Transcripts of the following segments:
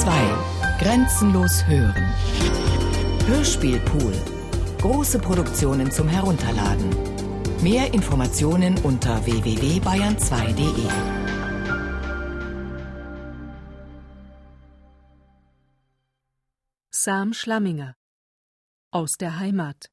2. Grenzenlos hören. Hörspielpool. Große Produktionen zum Herunterladen. Mehr Informationen unter www.bayern2.de. Sam Schlamminger aus der Heimat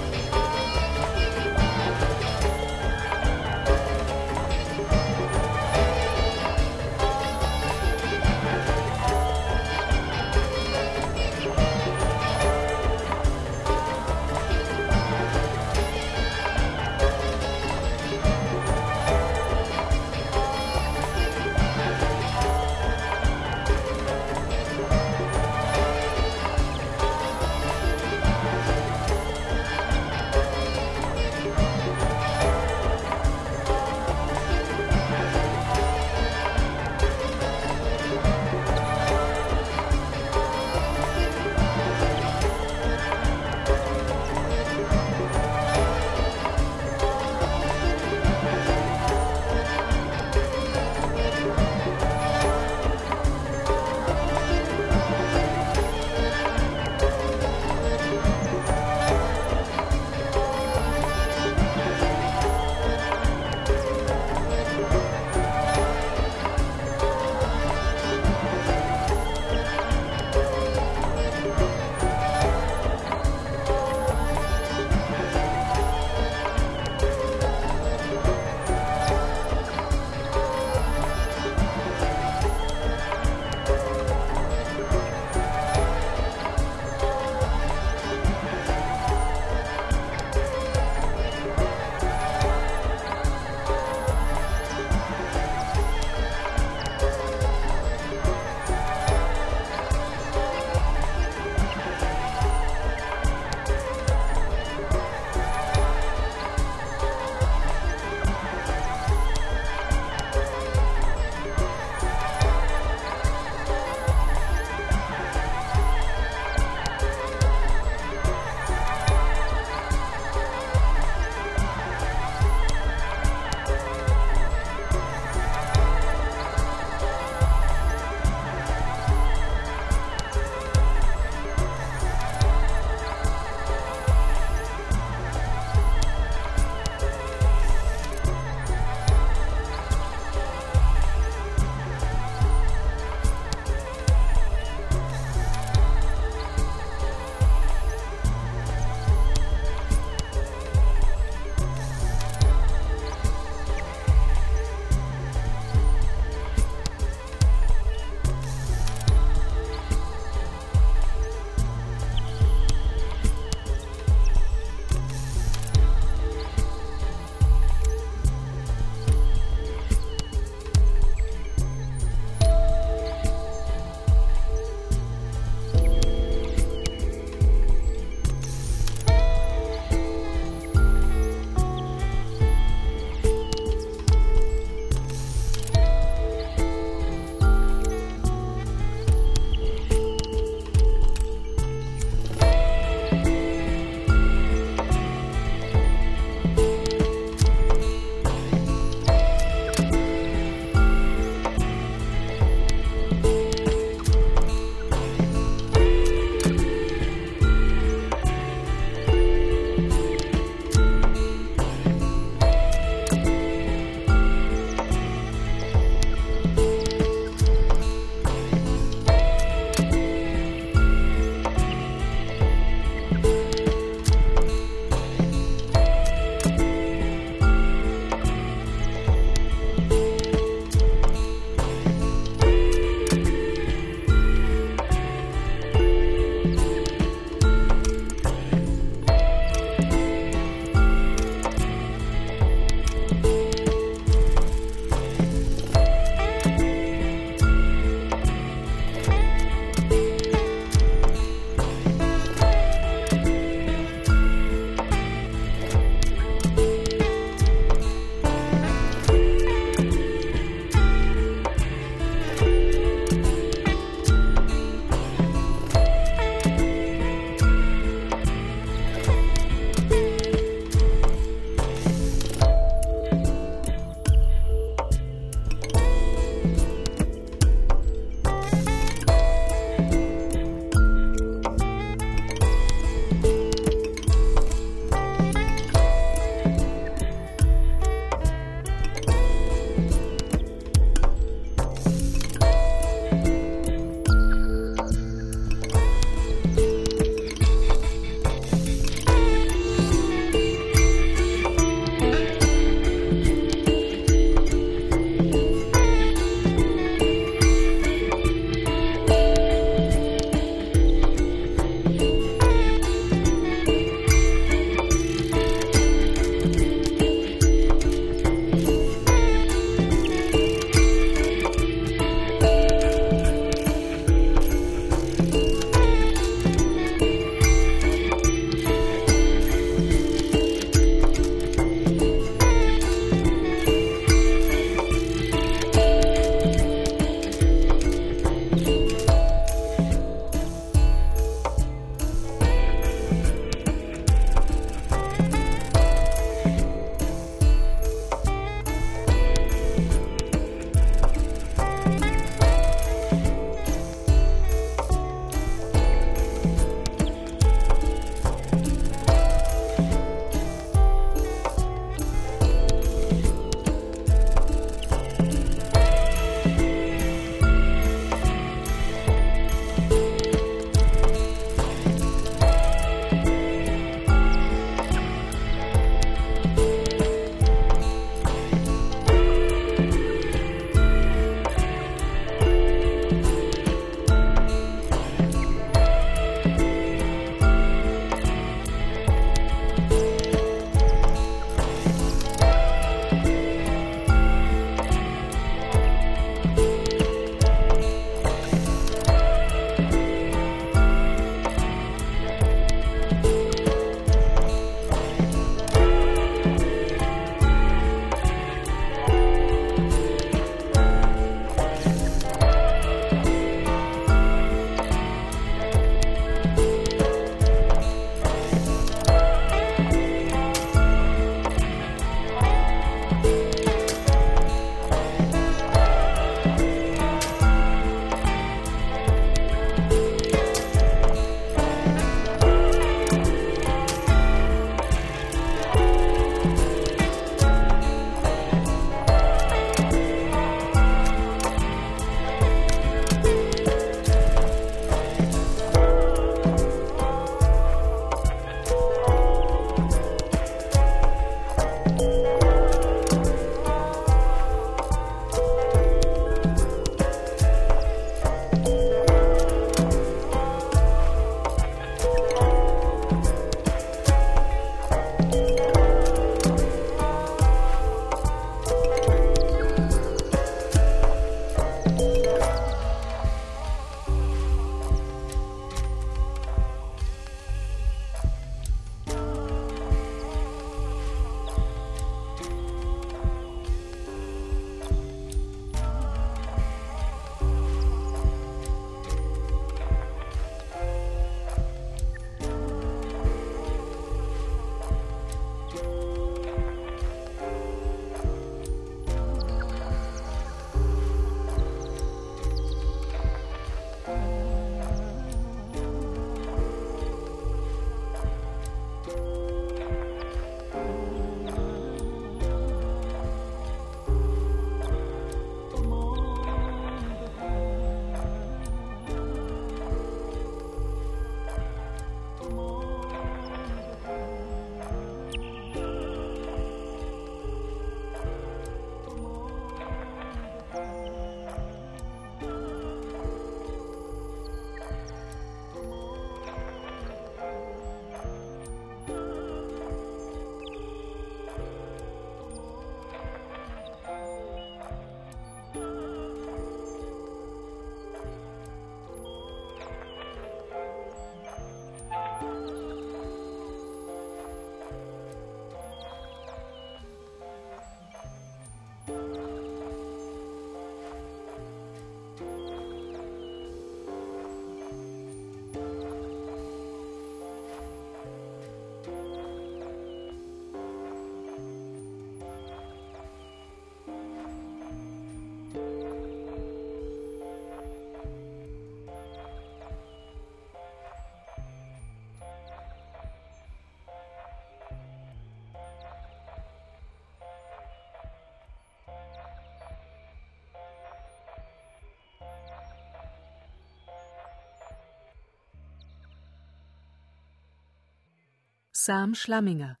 Sam Schlamminger.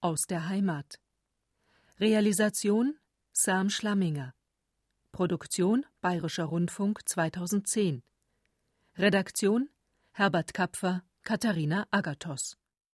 Aus der Heimat. Realisation Sam Schlamminger. Produktion Bayerischer Rundfunk 2010. Redaktion Herbert Kapfer, Katharina Agathos